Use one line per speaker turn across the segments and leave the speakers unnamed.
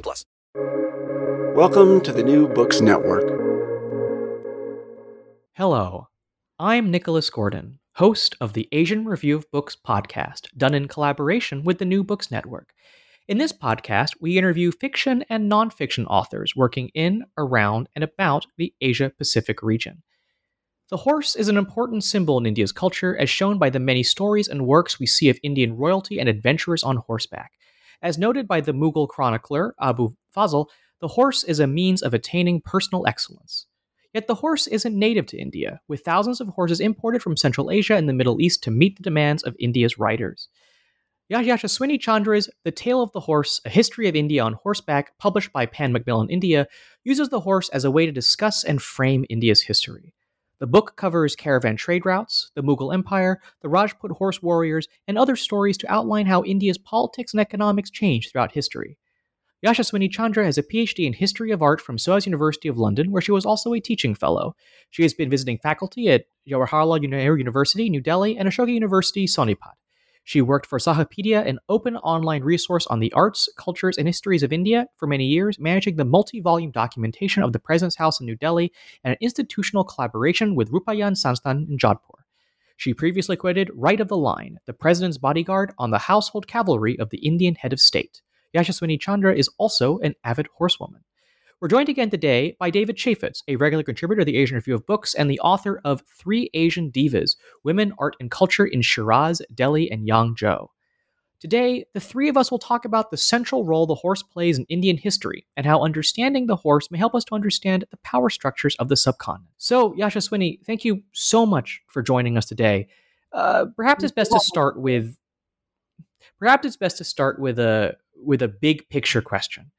plus.
Welcome to the New Books Network.
Hello, I'm Nicholas Gordon, host of the Asian Review of Books podcast, done in collaboration with the New Books Network. In this podcast, we interview fiction and nonfiction authors working in, around, and about the Asia Pacific region. The horse is an important symbol in India's culture, as shown by the many stories and works we see of Indian royalty and adventurers on horseback. As noted by the Mughal chronicler Abu Fazl, the horse is a means of attaining personal excellence. Yet the horse isn't native to India, with thousands of horses imported from Central Asia and the Middle East to meet the demands of India's riders. Yashaswini Chandra's The Tale of the Horse, A History of India on Horseback, published by Pan Macmillan India, uses the horse as a way to discuss and frame India's history. The book covers caravan trade routes, the Mughal Empire, the Rajput horse warriors, and other stories to outline how India's politics and economics changed throughout history. Yashaswini Chandra has a PhD in History of Art from SOAS University of London, where she was also a teaching fellow. She has been visiting faculty at Jawaharlal Nehru University, New Delhi, and Ashoka University, Sonipat. She worked for Sahapedia, an open online resource on the arts, cultures, and histories of India for many years, managing the multi volume documentation of the President's House in New Delhi and an institutional collaboration with Rupayan Sansthan in Jodhpur. She previously created Right of the Line, the President's Bodyguard on the Household Cavalry of the Indian Head of State. Yashaswini Chandra is also an avid horsewoman. We're joined again today by David Chaffetz, a regular contributor to the Asian Review of Books and the author of Three Asian Divas Women, Art, and Culture in Shiraz, Delhi, and Yangzhou. Today, the three of us will talk about the central role the horse plays in Indian history and how understanding the horse may help us to understand the power structures of the subcontinent. So, Yasha Yashaswini, thank you so much for joining us today. Uh, perhaps it's best to start with perhaps it's best to start with a with a big picture question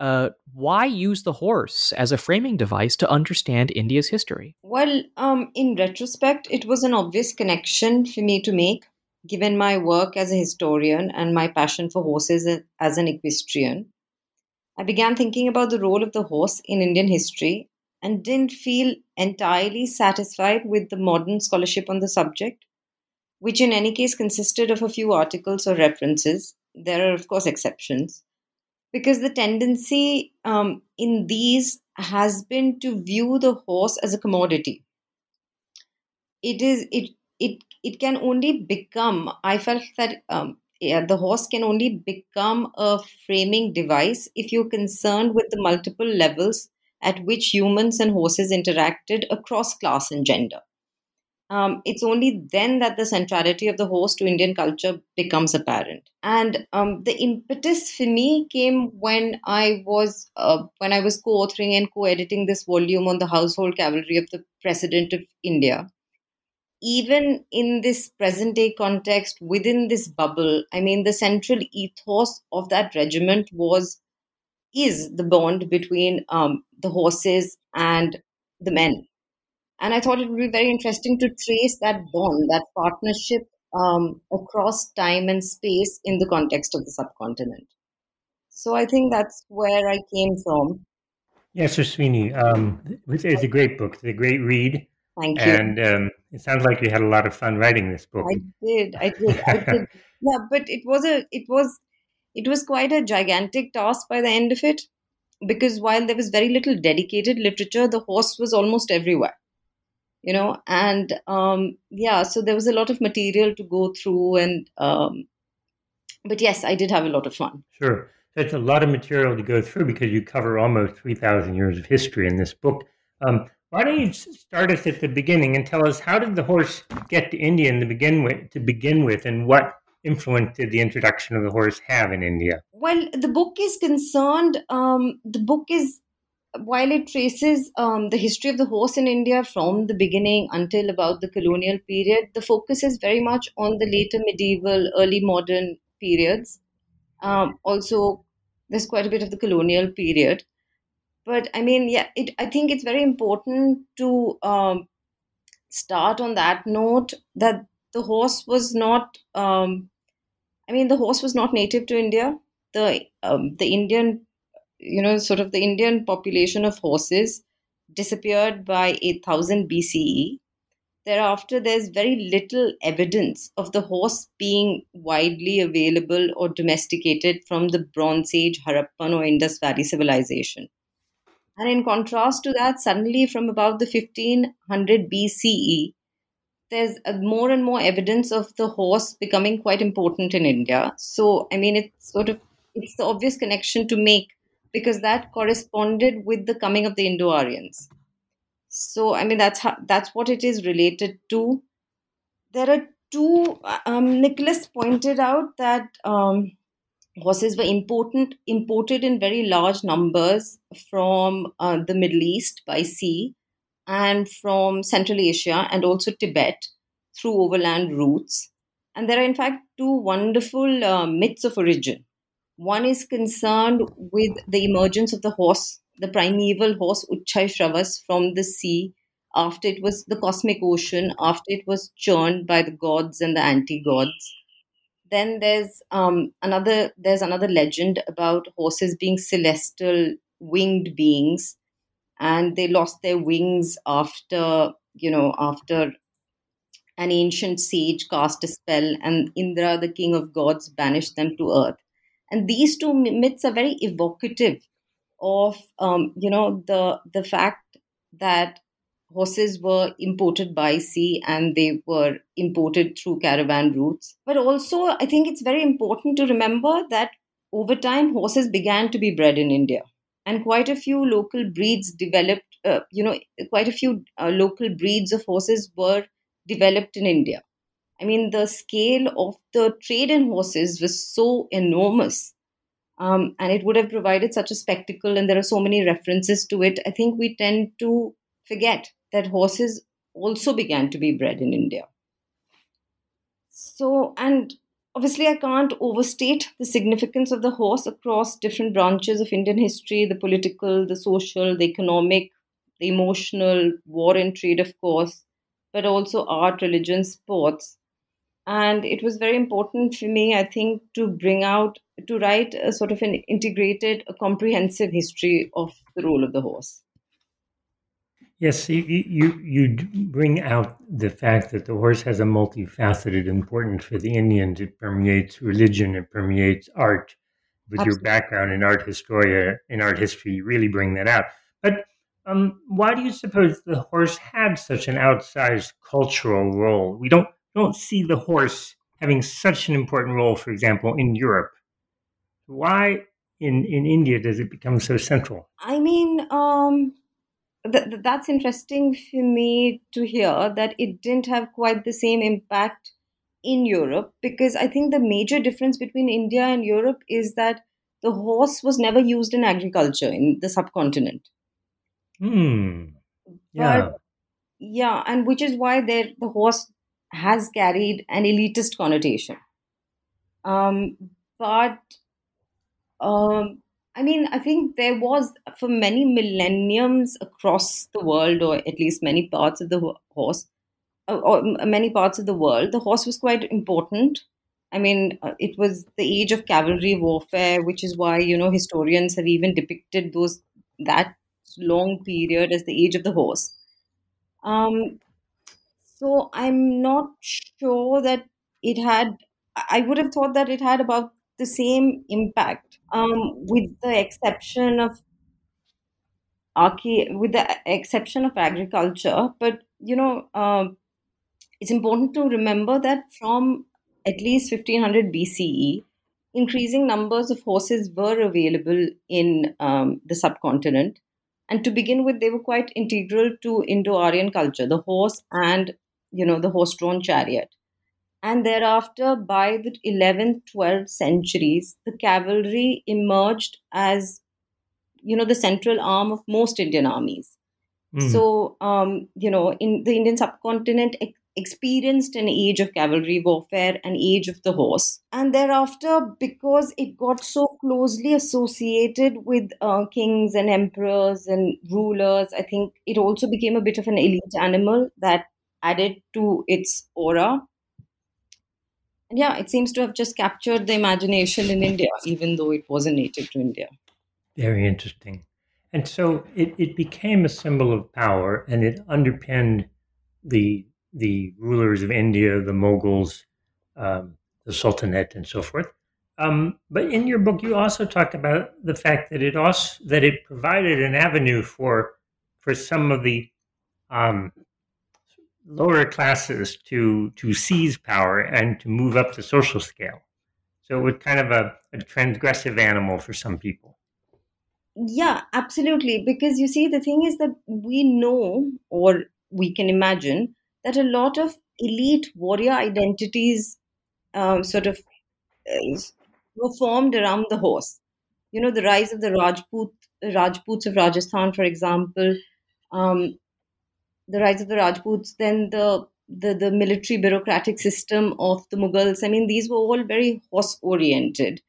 uh, why use the horse as a framing device to understand India's history?
Well, um, in retrospect, it was an obvious connection for me to make, given my work as a historian and my passion for horses as an equestrian. I began thinking about the role of the horse in Indian history and didn't feel entirely satisfied with the modern scholarship on the subject, which in any case consisted of a few articles or references. There are, of course, exceptions because the tendency um, in these has been to view the horse as a commodity. It is it it it can only become i felt that um, yeah, the horse can only become a framing device if you're concerned with the multiple levels at which humans and horses interacted across class and gender um, it's only then that the centrality of the horse to Indian culture becomes apparent. And um, the impetus for me came when I was uh, when I was co-authoring and co-editing this volume on the household cavalry of the President of India. Even in this present day context, within this bubble, I mean, the central ethos of that regiment was is the bond between um, the horses and the men and I thought it would be very interesting to trace that bond, that partnership um, across time and space in the context of the subcontinent. So I think that's where I came from.
Yashaswini. Um, it's, it's, a great book. It's a great read.
Thank you.
And um, it sounds like you had a lot of fun writing this book.
I did. I did. I did. yeah, but it was a. It was. It was quite a gigantic task by the end of it, because while there was very little dedicated literature, the horse was almost everywhere you know and um, yeah so there was a lot of material to go through and um, but yes i did have a lot of fun
sure that's a lot of material to go through because you cover almost 3,000 years of history in this book. Um, why don't you start us at the beginning and tell us how did the horse get to India to begin with, to begin with, and what influence did the introduction of the horse have in India?
Well, the book is concerned. Um, the book is while it traces um, the history of the horse in India from the beginning until about the colonial period, the focus is very much on the later medieval, early modern periods. Um, also, there's quite a bit of the colonial period. But I mean, yeah, it, I think it's very important to um, start on that note that the horse was not, um, I mean, the horse was not native to India. The um, the Indian you know, sort of the Indian population of horses disappeared by 8000 BCE. Thereafter, there's very little evidence of the horse being widely available or domesticated from the Bronze Age Harappan or Indus Valley civilization. And in contrast to that, suddenly from about the 1500 BCE, there's more and more evidence of the horse becoming quite important in India. So, I mean, it's sort of it's the obvious connection to make because that corresponded with the coming of the Indo-Aryans. So I mean that's how, that's what it is related to. There are two. Um, Nicholas pointed out that um, horses were important imported in very large numbers from uh, the Middle East by sea and from Central Asia and also Tibet through overland routes. And there are in fact two wonderful uh, myths of origin one is concerned with the emergence of the horse, the primeval horse Uchchaishravas from the sea after it was the cosmic ocean, after it was churned by the gods and the anti-gods. Then there's um, another there's another legend about horses being celestial winged beings, and they lost their wings after you know after an ancient sage cast a spell, and Indra, the king of gods, banished them to earth and these two myths are very evocative of um, you know the the fact that horses were imported by sea and they were imported through caravan routes. But also i think it's very important to remember that over time horses began to be bred in india. And quite a few local breeds developed uh, you know quite a few uh, local breeds of horses were developed in india I mean, the scale of the trade in horses was so enormous. Um, and it would have provided such a spectacle, and there are so many references to it. I think we tend to forget that horses also began to be bred in India. So, and obviously, I can't overstate the significance of the horse across different branches of Indian history the political, the social, the economic, the emotional, war and trade, of course, but also art, religion, sports and it was very important for me i think to bring out to write a sort of an integrated a comprehensive history of the role of the horse.
Yes you, you you bring out the fact that the horse has a multifaceted importance for the indians. It permeates religion it permeates art. With Absolutely. your background in art historia in art history you really bring that out. But um, why do you suppose the horse had such an outsized cultural role? We don't don't see the horse having such an important role, for example, in Europe. Why in, in India does it become so central?
I mean, um, th- th- that's interesting for me to hear that it didn't have quite the same impact in Europe because I think the major difference between India and Europe is that the horse was never used in agriculture in the subcontinent.
Hmm. Yeah. But,
yeah, and which is why there the horse has carried an elitist connotation. Um, but um, I mean, I think there was for many millenniums across the world, or at least many parts of the horse, uh, or many parts of the world, the horse was quite important. I mean, uh, it was the age of cavalry warfare, which is why you know historians have even depicted those that long period as the age of the horse. Um, so I'm not sure that it had, I would have thought that it had about the same impact, um, with the exception of with the exception of agriculture. But, you know, um, it's important to remember that from at least 1500 BCE, increasing numbers of horses were available in um, the subcontinent. And to begin with, they were quite integral to Indo-Aryan culture, the horse and, you know, the horse-drawn chariot. And thereafter, by the 11th, 12th centuries, the cavalry emerged as, you know, the central arm of most Indian armies.
Mm.
So, um, you know, in the Indian subcontinent, ex- experienced an age of cavalry warfare, an age of the horse. And thereafter, because it got so closely associated with uh, kings and emperors and rulers, I think it also became a bit of an elite animal that added to its aura. And yeah, it seems to have just captured the imagination in India, even though it wasn't native to India.
Very interesting. And so it, it became a symbol of power and it underpinned the the rulers of India, the Mughals, um, the Sultanate, and so forth. Um, but in your book, you also talked about the fact that it also that it provided an avenue for for some of the um, lower classes to to seize power and to move up the social scale. So it was kind of a, a transgressive animal for some people.
Yeah, absolutely. Because you see, the thing is that we know or we can imagine that a lot of elite warrior identities um, sort of uh, were formed around the horse. You know, the rise of the Rajput Rajputs of Rajasthan, for example, um, the rise of the Rajputs, then the, the the military bureaucratic system of the Mughals. I mean, these were all very horse oriented.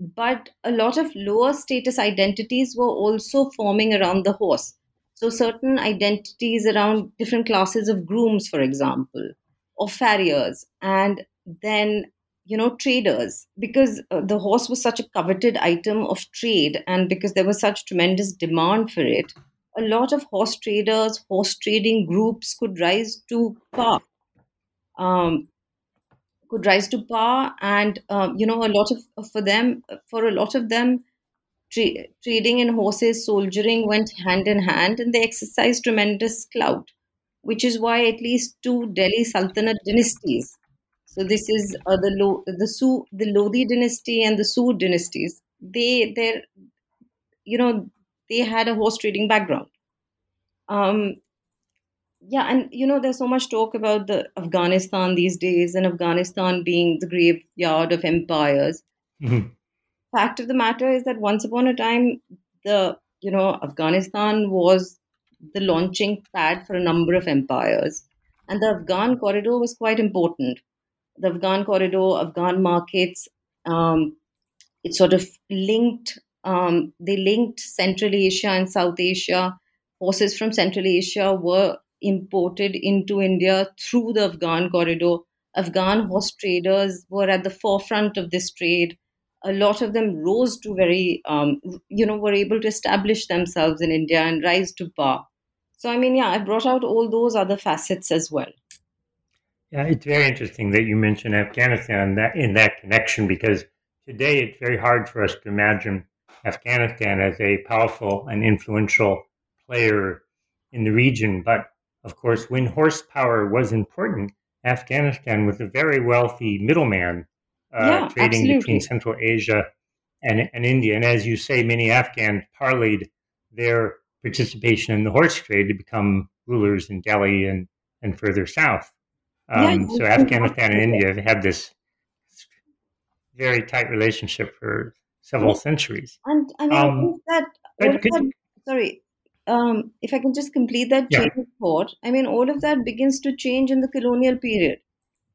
But a lot of lower status identities were also forming around the horse. So, certain identities around different classes of grooms, for example, or farriers, and then, you know, traders, because uh, the horse was such a coveted item of trade, and because there was such tremendous demand for it, a lot of horse traders, horse trading groups could rise to power. Um, could rise to power, and um, you know, a lot of for them, for a lot of them, tra- trading in horses, soldiering went hand in hand, and they exercised tremendous clout, which is why at least two Delhi Sultanate dynasties. So this is uh, the Lo- the Su the Lodi dynasty and the Sur dynasties. They they you know they had a horse trading background. Um, yeah, and you know, there's so much talk about the Afghanistan these days, and Afghanistan being the graveyard of empires.
Mhm.
Fact of the matter is that once upon a time, the you know Afghanistan was the launching pad for a number of empires, and the Afghan corridor was quite important. The Afghan corridor, Afghan markets, um, it sort of linked. Um, they linked Central Asia and South Asia. Horses from Central Asia were imported into India through the Afghan corridor. Afghan horse traders were at the forefront of this trade. A lot of them rose to very, um, you know, were able to establish themselves in India and rise to power. So, I mean, yeah, I brought out all those other facets as well.
Yeah, it's very interesting that you mention Afghanistan that in that connection because today it's very hard for us to imagine Afghanistan as a powerful and influential player in the region. But of course, when horsepower was important, Afghanistan was a very wealthy middleman uh,
Yeah,
trading
absolutely.
between Central Asia and, and India. And as you say, many Afghans parlayed their participation in the horse trade to become rulers in Delhi and, and further south.
Yeah,
Um, so Afghanistan and India have had this very tight relationship for several centuries.
And I mean,
Um,
that
but
all of that,
you-
sorry, um, if I can just complete that
Yeah.
chain of thought, I mean, all of that begins to change in the colonial period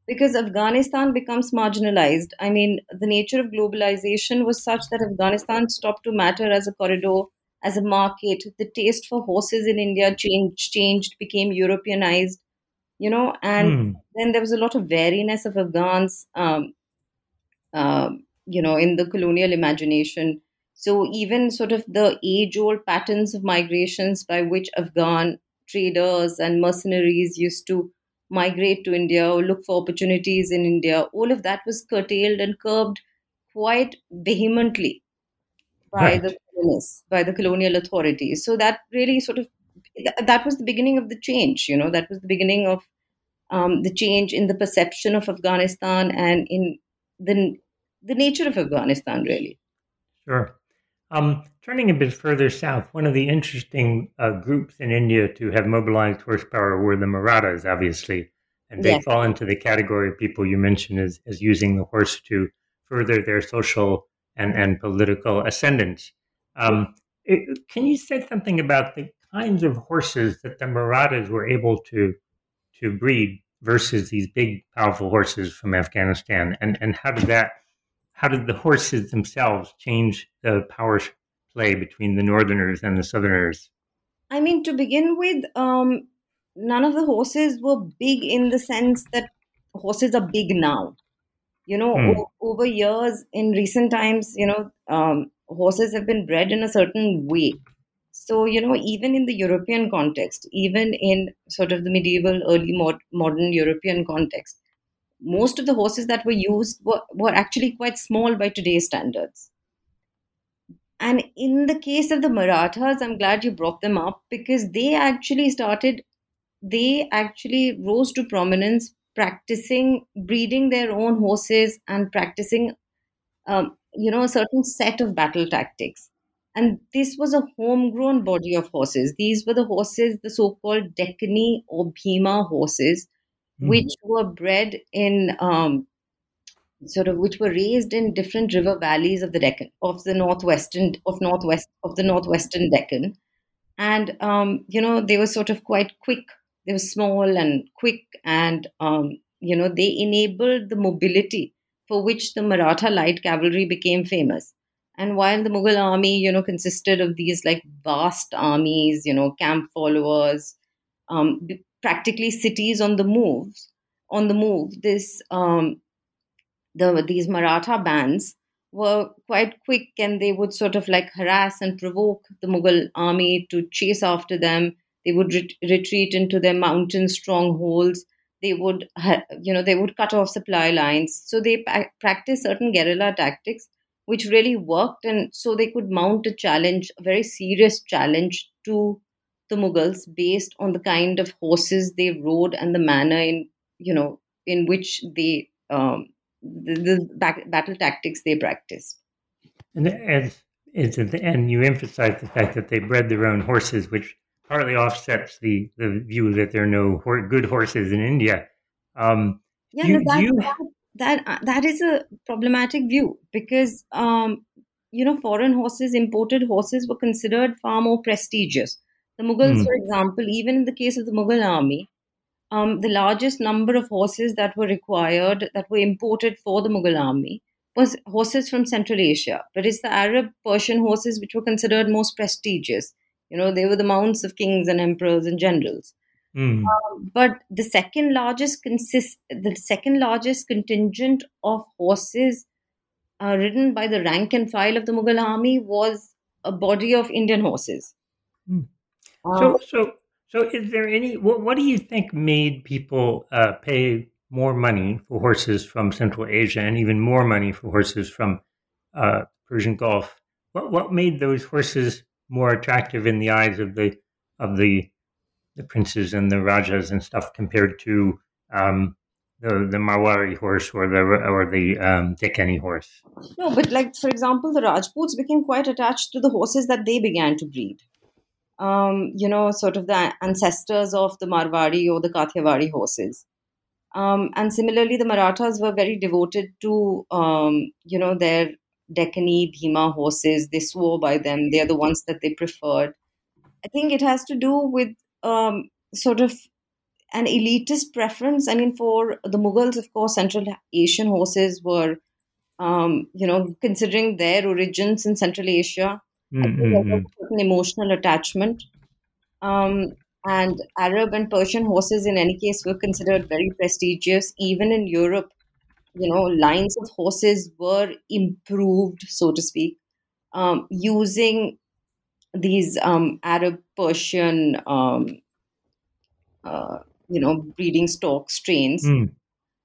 because Afghanistan becomes marginalized. I mean, the nature of globalization was such that Afghanistan stopped to matter as a corridor, as a market. The taste for horses in India changed, changed, became Europeanized, you know, and
Hmm.
then there was a lot of wariness of Afghans, um, um, you know, in the colonial imagination. So even sort of the age-old patterns of migrations by which Afghan traders and mercenaries used to migrate to India or look for opportunities in India, all of that was curtailed and curbed quite vehemently by the colonists, by the colonial authorities. So that really sort of that was the beginning of the change. You know, that was the beginning of um, the change in the perception of Afghanistan and in the the nature of Afghanistan, really.
Sure. Um, turning a bit further south, one of the interesting uh, groups in India to have mobilized horsepower were the Marathas, obviously, and they
Yes.
fall into the category of people you mentioned as, as using the horse to further their social and, and political ascendance. Um, it- can you say something about the kinds of horses that the Marathas were able to to breed versus these big, powerful horses from Afghanistan, and and how did that how did the horses themselves change the power play between the Northerners and the Southerners?
I mean, to begin with, um, none of the horses were big in the sense that horses are big now. You know,
Hmm.
o- over years, in recent times, you know, um, horses have been bred in a certain way. So, you know, even in the European context, even in sort of the medieval, early mod- modern European context, most of the horses that were used were, were actually quite small by today's standards. And in the case of the Marathas, I'm glad you brought them up because they actually started, they actually rose to prominence practicing breeding their own horses and practicing, um, you know, a certain set of battle tactics. And this was a homegrown body of horses. These were the horses, the so called Deccani or Bhima horses,
Hmm.
which were bred in um, sort of which were raised in different river valleys of the Deccan, of the northwestern of northwest of the northwestern Deccan, and um, you know they were sort of quite quick. They were small and quick, and um, you know they enabled the mobility for which the Maratha light cavalry became famous. And while the Mughal army, you know, consisted of these like vast armies, you know, camp followers, um, practically cities on the moves, on the move. This um, the these Maratha bands were quite quick and they would sort of like harass and provoke the Mughal army to chase after them. They would ret- retreat into their mountain strongholds. They would, you know, they would cut off supply lines. So they pa- practiced certain guerrilla tactics, which really worked, and so they could mount a challenge, a very serious challenge to the Mughals based on the kind of horses they rode and the manner in, you know, in which they um, the, the back, battle tactics they practiced.
And as is at the end, you emphasize the fact that they bred their own horses, which partly offsets the, the view that there are no good horses in India. Um,
Yeah,
You-
no, that,
you-
that that uh, that is a problematic view because um, you know foreign horses, imported horses, were considered far more prestigious. The Mughals,
Hmm.
for example, even in the case of the Mughal army, um, the largest number of horses that were required that were imported for the Mughal army was horses from Central Asia, but it's the Arab Persian horses which were considered most prestigious. You know, they were the mounts of kings and emperors and generals
hmm,
but the second largest consist the second largest contingent of horses uh, ridden by the rank and file of the Mughal army was a body of Indian horses.
Hmm. So, so, so, is there any? What, what do you think made people uh, pay more money for horses from Central Asia, and even more money for horses from uh, Persian Gulf? What what made those horses more attractive in the eyes of the of the the princes and the rajas and stuff compared to um, the the Marwari horse or the or the um, Deccani horse?
no, but like for example, the Rajputs became quite attached to the horses that they began to breed. Um, you know, sort of the ancestors of the Marwari or the Kathiawari horses. Um, and similarly, the Marathas were very devoted to, um, you know, their Deccani Bhima horses. They swore by them. They are the ones that they preferred. I think it has to do with um, sort of an elitist preference. I mean, for the Mughals, of course, Central Asian horses were, um, you know, considering their origins in Central Asia, I think there was
Mm-mm-mm.
a certain emotional attachment. Um, and Arab and Persian horses, in any case, were considered very prestigious. Even in Europe, you know, lines of horses were improved, so to speak, um, using these um, Arab Persian, um, uh, you know, breeding stock strains.
Mm.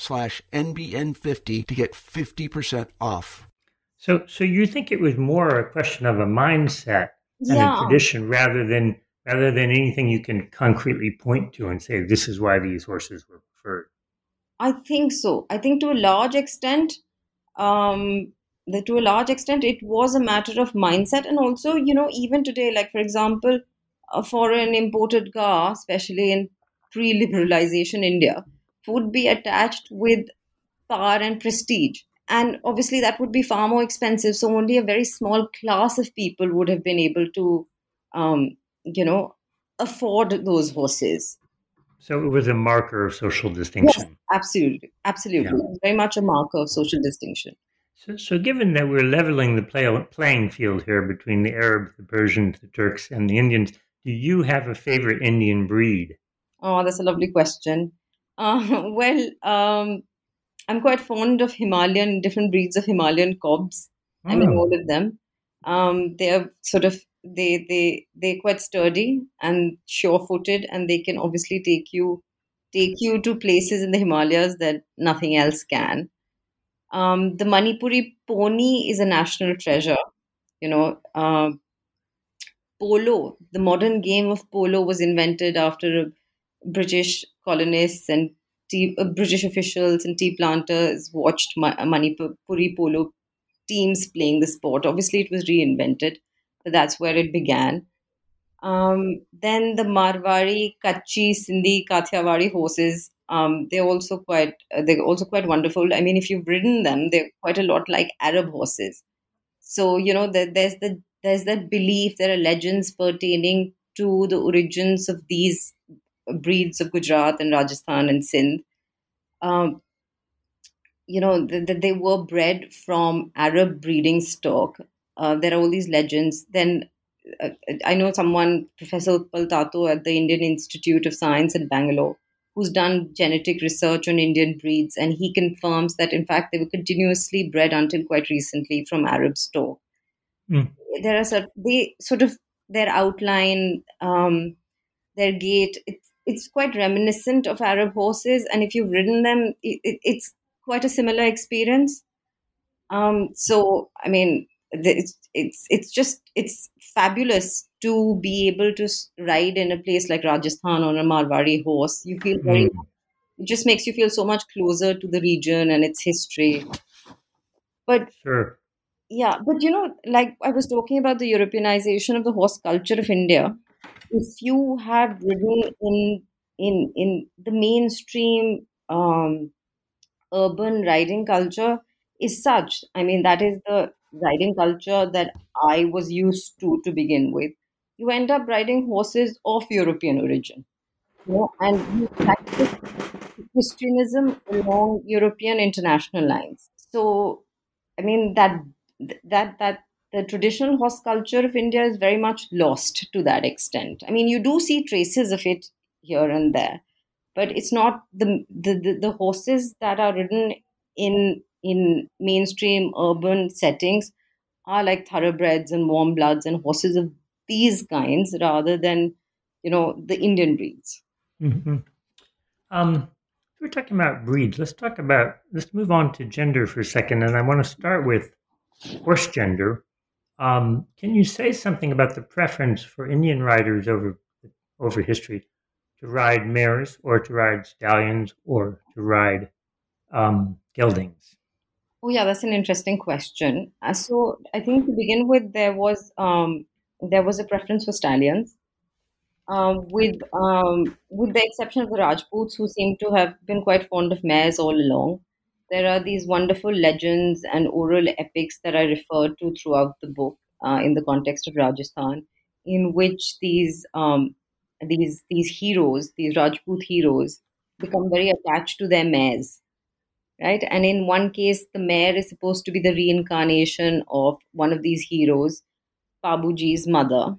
slash NBN50 to get 50% off.
So, so you think it was more a question of a mindset and
Yeah.
a tradition rather than rather than anything you can concretely point to and say this is why these horses were preferred.
I think so. I think to a large extent, um, the, to a large extent, it was a matter of mindset, and also, you know, even today, like for example, a foreign imported car, especially in pre-liberalization India, would be attached with power and prestige, and obviously that would be far more expensive. So only a very small class of people would have been able to, um, you know, afford those horses.
So it was a marker of social distinction.
Absolutely, absolutely.
Yeah.
Very much a marker of social distinction.
So, so given that we're leveling the play, playing field here between the Arabs, the Persians, the Turks, and the Indians, do you have a favorite Indian breed?
Oh, that's a lovely question. Uh, well, um, I'm quite fond of Himalayan, different breeds of Himalayan cobs. I mean,
Oh.
all of them. Um, they're sort of they they they're quite sturdy and sure-footed, and they can obviously take you take you to places in the Himalayas that nothing else can. Um, the Manipuri pony is a national treasure. You know, uh, polo, the modern game of polo, was invented after British colonists and tea, uh, British officials and tea planters watched Ma- Manipuri polo teams playing the sport. Obviously, it was reinvented, but that's where it began. Um, then the Marwari, Kachi, Sindhi, Kathiawari horses. Um, they're also quite uh, they're also quite wonderful. I mean, if you've ridden them, they're quite a lot like Arab horses. So you know there, there's the there's that belief there are legends pertaining to the origins of these breeds of Gujarat and Rajasthan and Sindh. Um, you know that that they were bred from Arab breeding stock. Uh, there are all these legends. Then uh, I know someone, Professor Utpal Tatu at the Indian Institute of Science in Bangalore, who's done genetic research on Indian breeds, and he confirms that in fact they were continuously bred until quite recently from Arab stock.
Mm.
There are sort they sort of their outline, um, their gait. It's it's quite reminiscent of Arab horses, and if you've ridden them, it, it, it's quite a similar experience. Um, so I mean, it's it's it's just it's fabulous to be able to ride in a place like Rajasthan on a Marwari horse. You feel very.
Mm.
It just makes you feel so much closer to the region and its history. But
Sure.
yeah, but you know, like I was talking about the Europeanization of the horse culture of India. If you have ridden in in in the mainstream um, urban riding culture is such. I mean, that is the riding culture that I was used to to begin with. You end up riding horses of European origin, you know, and you practice equestrianism along European international lines. So, I mean that that that the traditional horse culture of India is very much lost to that extent. I mean, you do see traces of it here and there, but it's not the the, the, the horses that are ridden in in mainstream urban settings are like thoroughbreds and warm bloods and horses of these kinds rather than you know the Indian breeds.
hmm Um, we're talking about breeds. Let's talk about. Let's move on to gender for a second, and I want to start with horse gender. Um, can you say something about the preference for Indian riders over over history to ride mares or to ride stallions or to ride um, geldings?
Oh yeah, that's an interesting question. Uh, so I think to begin with, there was um, there was a preference for stallions, um, with um, with the exception of the Rajputs, who seem to have been quite fond of mares all along. There are these wonderful legends and oral epics that I refer to throughout the book uh, in the context of Rajasthan, in which these um, these these heroes, these Rajput heroes, become very attached to their mares right? And in one case, the mare is supposed to be the reincarnation of one of these heroes, Pabuji's mother.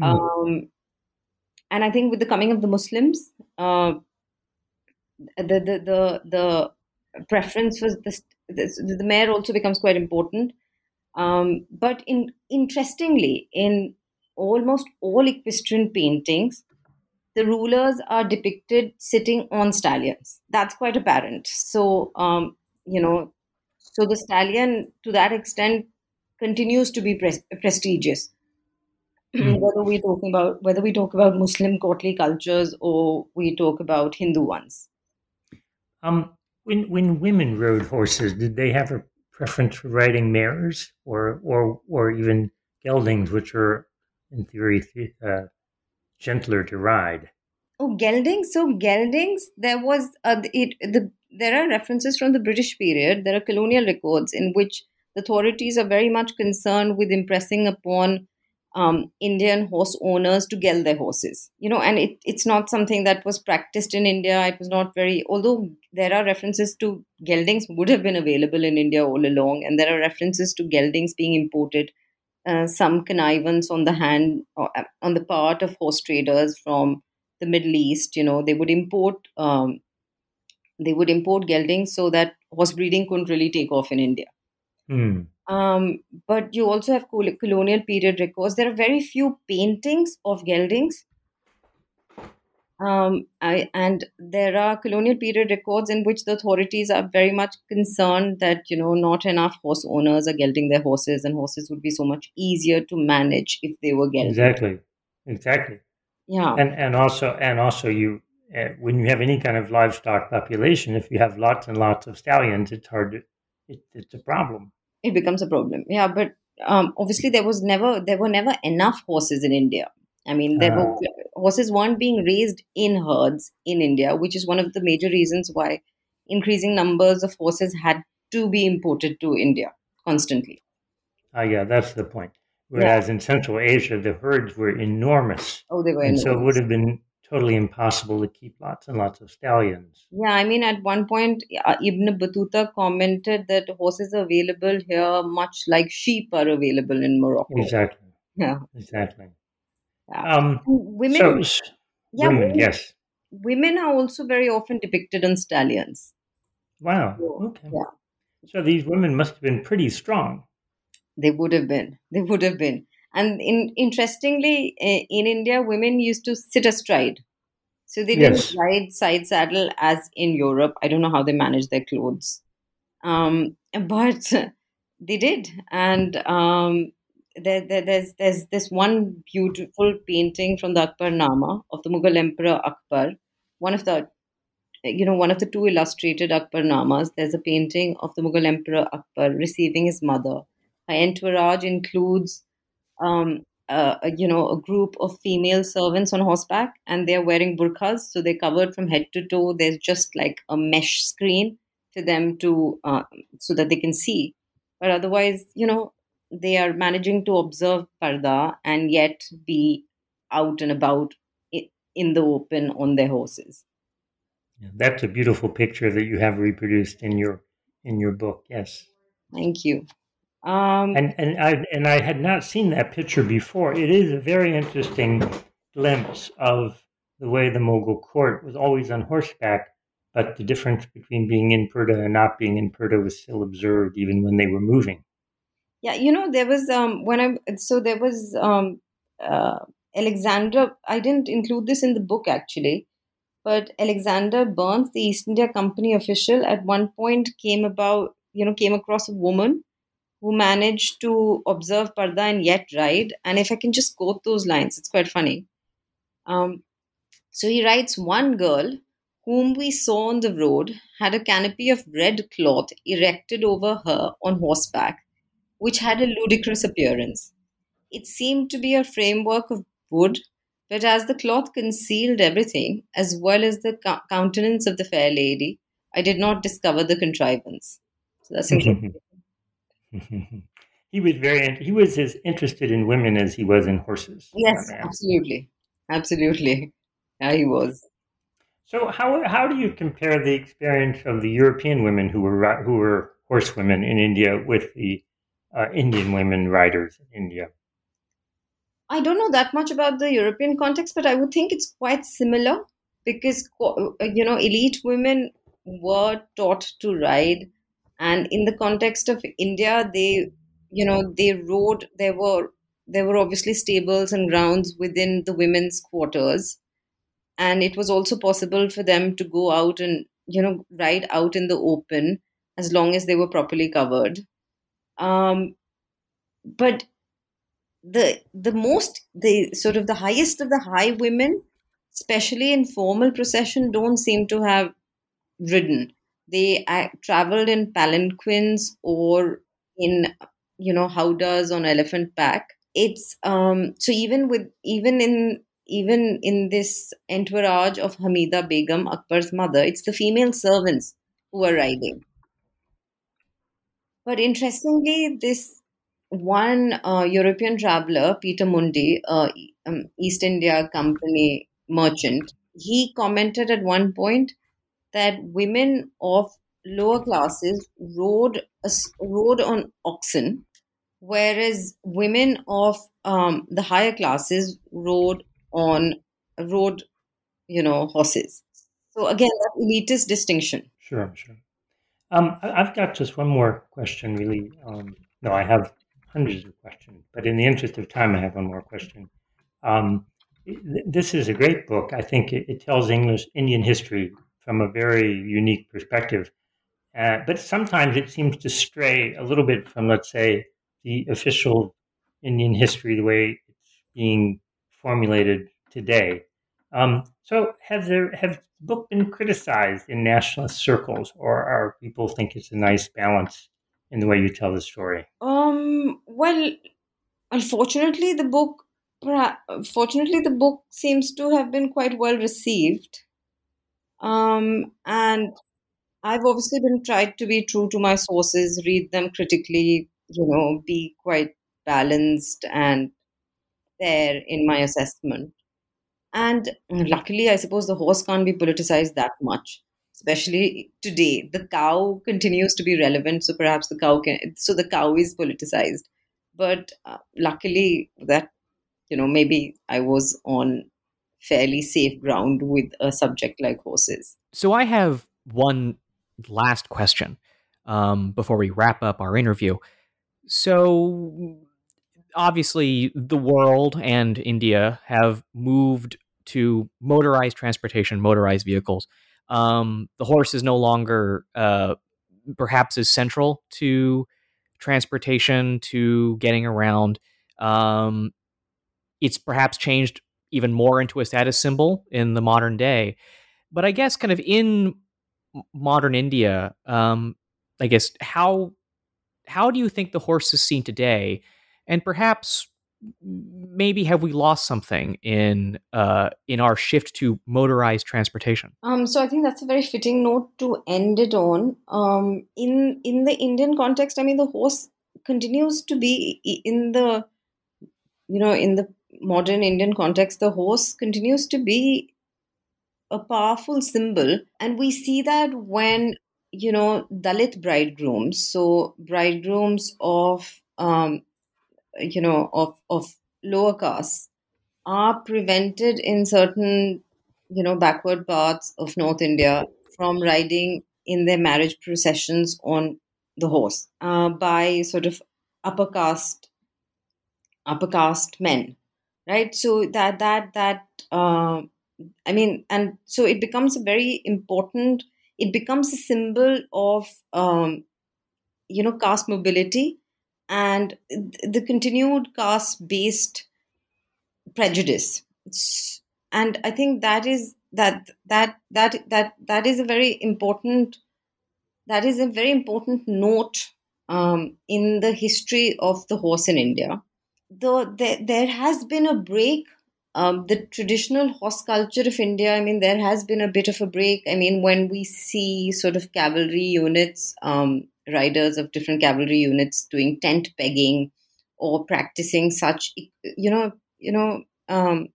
Mm. Um, and I think with the coming of the Muslims, uh, the, the the the preference for this, this, the mare also becomes quite important. Um, but in interestingly, in almost all equestrian paintings, the rulers are depicted sitting on stallions. That's quite apparent. So, um, you know, so the stallion to that extent continues to be pre- prestigious. Mm. whether we talking about whether we talk about Muslim courtly cultures or we talk about Hindu ones.
Um, when when women rode horses, did they have a preference for riding mares or or or even geldings, which are in theory uh, gentler to ride.
Oh, geldings. So geldings, there was uh, it. The there are references from the British period. There are colonial records in which the authorities are very much concerned with impressing upon um, Indian horse owners to geld their horses. You know, and it, it's not something that was practiced in India. It was not very, although there are references to geldings would have been available in India all along, and there are references to geldings being imported uh, some connivance on the hand uh, on the part of horse traders from the Middle East. You know, they would import um, they would import geldings so that horse breeding couldn't really take off in India.
Mm.
Um, but you also have colonial period records. There are very few paintings of geldings um, I, and there are colonial period records in which the authorities are very much concerned that you know not enough horse owners are gelding their horses, and horses would be so much easier to manage if they were gelded.
Exactly, exactly.
Yeah,
and and also and also you uh, when you have any kind of livestock population, if you have lots and lots of stallions, it's hard to it, it's a problem.
It becomes a problem. Yeah, but um, obviously there was never there were never enough horses in India. I mean, there uh, were horses weren't being raised in herds in India, which is one of the major reasons why increasing numbers of horses had to be imported to India constantly.
Ah, uh, yeah, that's the point. Whereas yeah. in Central Asia, the herds were enormous.
Oh, they were
and
enormous.
so it would have been totally impossible to keep lots and lots of stallions.
Yeah, I mean, at one point, uh, Ibn Battuta commented that horses available here much like sheep are available in Morocco.
Exactly.
Yeah.
Exactly.
Um, women, so,
yeah, women, women, yes.
Women are also very often depicted on stallions.
Wow.
So,
okay.
Yeah.
So these women must have been pretty strong.
They would have been. They would have been. And in, interestingly, in India, women used to sit astride. So they didn't ride side saddle as in Europe. I don't know how they manage their clothes. Um, but they did. And um, there, there, there's there's this one beautiful painting from the Akbar Nama of the Mughal Emperor Akbar, one of the you know one of the two illustrated Akbar Namas, There's a painting of the Mughal Emperor Akbar receiving his mother. Her entourage includes um, uh, you know a group of female servants on horseback, and they're wearing burqas, so they're covered from head to toe. There's just like a mesh screen for them to uh, so that they can see. But otherwise, you know, they are managing to observe purdah and yet be out and about in the open on their horses.
Yeah, that's a beautiful picture that you have reproduced in your in your book. Yes.
Thank you. Um,
and and I and I had not seen that picture before. It is a very interesting glimpse of the way the Mughal court was always on horseback, but the difference between being in Purdah and not being in Purdah was still observed even when they were moving.
Yeah, you know, there was um when I so there was um uh, Alexander. I didn't include this in the book actually, but Alexander Burnes, the East India Company official, at one point came about you know came across a woman who managed to observe Purdah and yet ride. And if I can just quote those lines, it's quite funny. Um, so he writes one girl whom we saw on the road, had a canopy of red cloth erected over her on horseback, which had a ludicrous appearance. It seemed to be a framework of wood, but as the cloth concealed everything, as well as the countenance of the fair lady, I did not discover the contrivance. So that's interesting.
he was very he was as interested in women as he was in horses.
yes, absolutely. Absolutely. Yeah, he was.
So how how do you compare the experience of the European women who were who were horsewomen in India with the uh, Indian women riders in India?
I don't know that much about the European context, but I would think it's quite similar because you know elite women were taught to ride, and in the context of India, they you know they rode. There were there were obviously stables and grounds within the women's quarters, and it was also possible for them to go out and you know ride out in the open as long as they were properly covered. Um, but the the most the sort of the highest of the high women especially in formal procession don't seem to have ridden they traveled in palanquins or in you know howdahs on elephant back it's um so even with even in even in this entourage of hamida begum akbar's mother it's the female servants who are riding. But interestingly this one uh, European traveler, Peter Mundy, uh, um, East India Company merchant, he commented at one point that women of lower classes rode rode on oxen, whereas women of um, the higher classes rode on rode, you know, horses. So again, that elitist distinction.
Sure, sure. Um, I've got just one more question, really. Um, no, I have hundreds of questions, but in the interest of time, I have one more question. Um, this is a great book. I think it, it tells English Indian history from a very unique perspective, uh, but sometimes it seems to stray a little bit from, let's say, the official Indian history, the way it's being formulated today. Um, so, have there have the book been criticized in nationalist circles, or are people think it's a nice balance in the way you tell the story?
Um, well, unfortunately, the book, fortunately, the book seems to have been quite well received. Um, and I've obviously been tried to be true to my sources, read them critically, you know, be quite balanced and fair in my assessment. And luckily, I suppose the horse can't be politicized that much, especially today. The cow continues to be relevant, so perhaps the cow can. So the cow is politicized, but uh, luckily that you know maybe I was on fairly safe ground with a subject like horses.
So I have one last question um, before we wrap up our interview. So obviously, the world and India have moved to motorized transportation, motorized vehicles. Um, the horse is no longer uh, perhaps as central to transportation, to getting around. Um, it's perhaps changed even more into a status symbol in the modern day. But I guess, kind of in modern India, um, I guess how how do you think the horse is seen today, and perhaps maybe have we lost something in uh, in our shift to motorized transportation?
Um, so I think that's a very fitting note to end it on. Um, in in the Indian context, I mean, the horse continues to be in the you know in the modern Indian context, the horse continues to be a powerful symbol, and we see that when you know Dalit bridegrooms, so bridegrooms of um, you know of of lower castes are prevented in certain you know backward parts of north india from riding in their marriage processions on the horse uh, by sort of upper caste upper caste men right so that that that uh, i mean and so it becomes a very important it becomes a symbol of um, you know caste mobility and the continued caste based prejudice and i think that is that that that that that is a very important that is a very important note um, in the history of the horse in India. Though there, there has been a break, um, the traditional horse culture of India, I mean, there has been a bit of a break. I mean, when we see sort of cavalry units, um, riders of different cavalry units doing tent pegging or practicing such, you know, you know, um,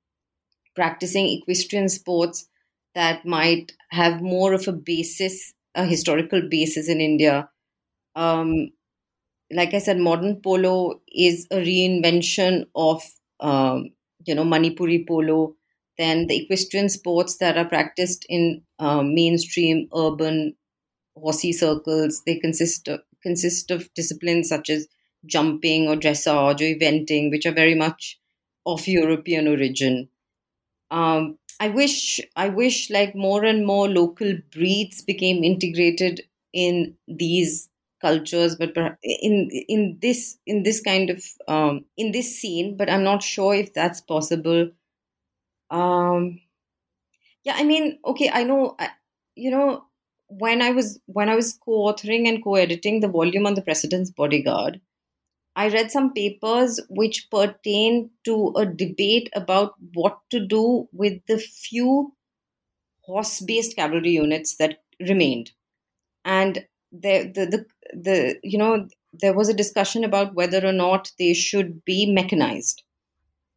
practicing equestrian sports that might have more of a basis, a historical basis in India. Um, like I said, modern polo is a reinvention of um, you know Manipuri polo. Then the equestrian sports that are practiced in uh, mainstream urban horsey circles they consist of, consist of disciplines such as jumping or dressage or eventing, which are very much of European origin. Um, I wish I wish like more and more local breeds became integrated in these cultures, but in in this in this kind of um, in this scene. But I'm not sure if that's possible. Um, yeah, I mean, okay, I know, you know, when I was when I was co-authoring and co-editing the volume on the President's Bodyguard, I read some papers which pertain to a debate about what to do with the few horse based cavalry units that remained. And the, the, the, the, you know, there was a discussion about whether or not they should be mechanized.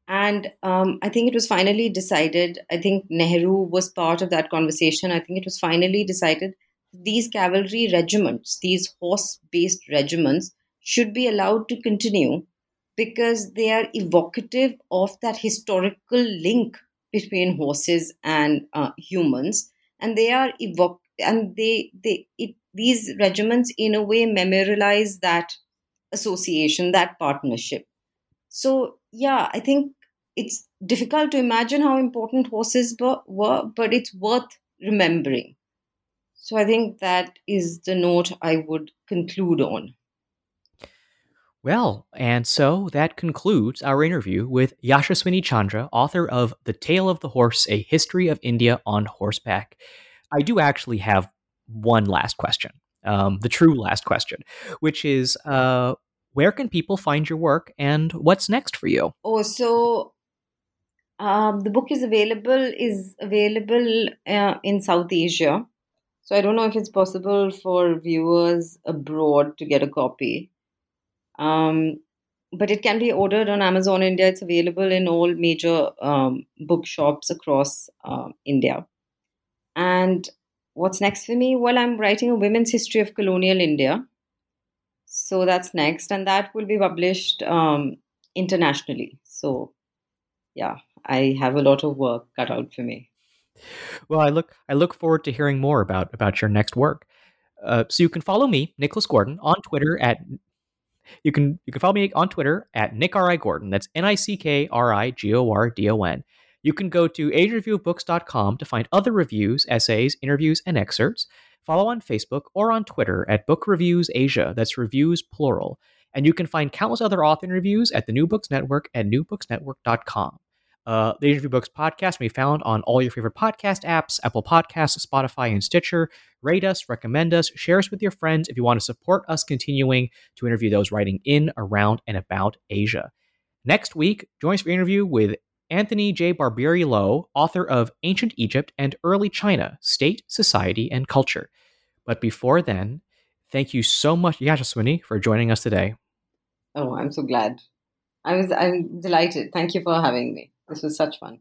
And um, I think it was finally decided, I think Nehru was part of that conversation. I think it was finally decided these cavalry regiments, these horse based regiments, should be allowed to continue because they are evocative of that historical link between horses and uh, humans and they are evoc and they they it, these regiments in a way memorialize that association that partnership. So yeah i think it's difficult to imagine how important horses were but it's worth remembering. So i think that is the note i would conclude on.
Well, and so that concludes our interview with Yashaswini Chandra, author of The Tale of the Horse A History of India on Horseback. I do actually have one last question, um, the true last question, which is uh, where can people find your work and what's next for you?
Oh, so um, the book is available is available uh, in South Asia. So I don't know if it's possible for viewers abroad to get a copy. Um, but it can be ordered on Amazon India. It's available in all major um, bookshops across uh, India. And what's next for me? Well, I'm writing a women's history of colonial India. So that's next, and that will be published um, internationally. So, yeah, I have a lot of work cut out for me.
Well, I look I look forward to hearing more about about your next work. Uh, so you can follow me, Nicholas Gordon, on Twitter at you can you can follow me on Twitter at Nick R I Gordon. That's N I C K R I G O R D O N. You can go to asianreviewofbooks.com to find other reviews, essays, interviews, and excerpts. Follow on Facebook or on Twitter at Book Reviews Asia. That's reviews plural. And you can find countless other author reviews at the New Books Network at newbooksnetwork.com. Uh, the Asian Review Books podcast can be found on all your favorite podcast apps, Apple Podcasts, Spotify, and Stitcher. Rate us, recommend us, share us with your friends if you want to support us continuing to interview those writing in, around, and about Asia. Next week, join us for interview with Anthony J. Barbieri Low, author of Ancient Egypt and Early China State, Society, and Culture. But before then, thank you so much, Yashaswini, for joining us today.
Oh, I'm so glad. I was I'm delighted. Thank you for having me. This was such fun.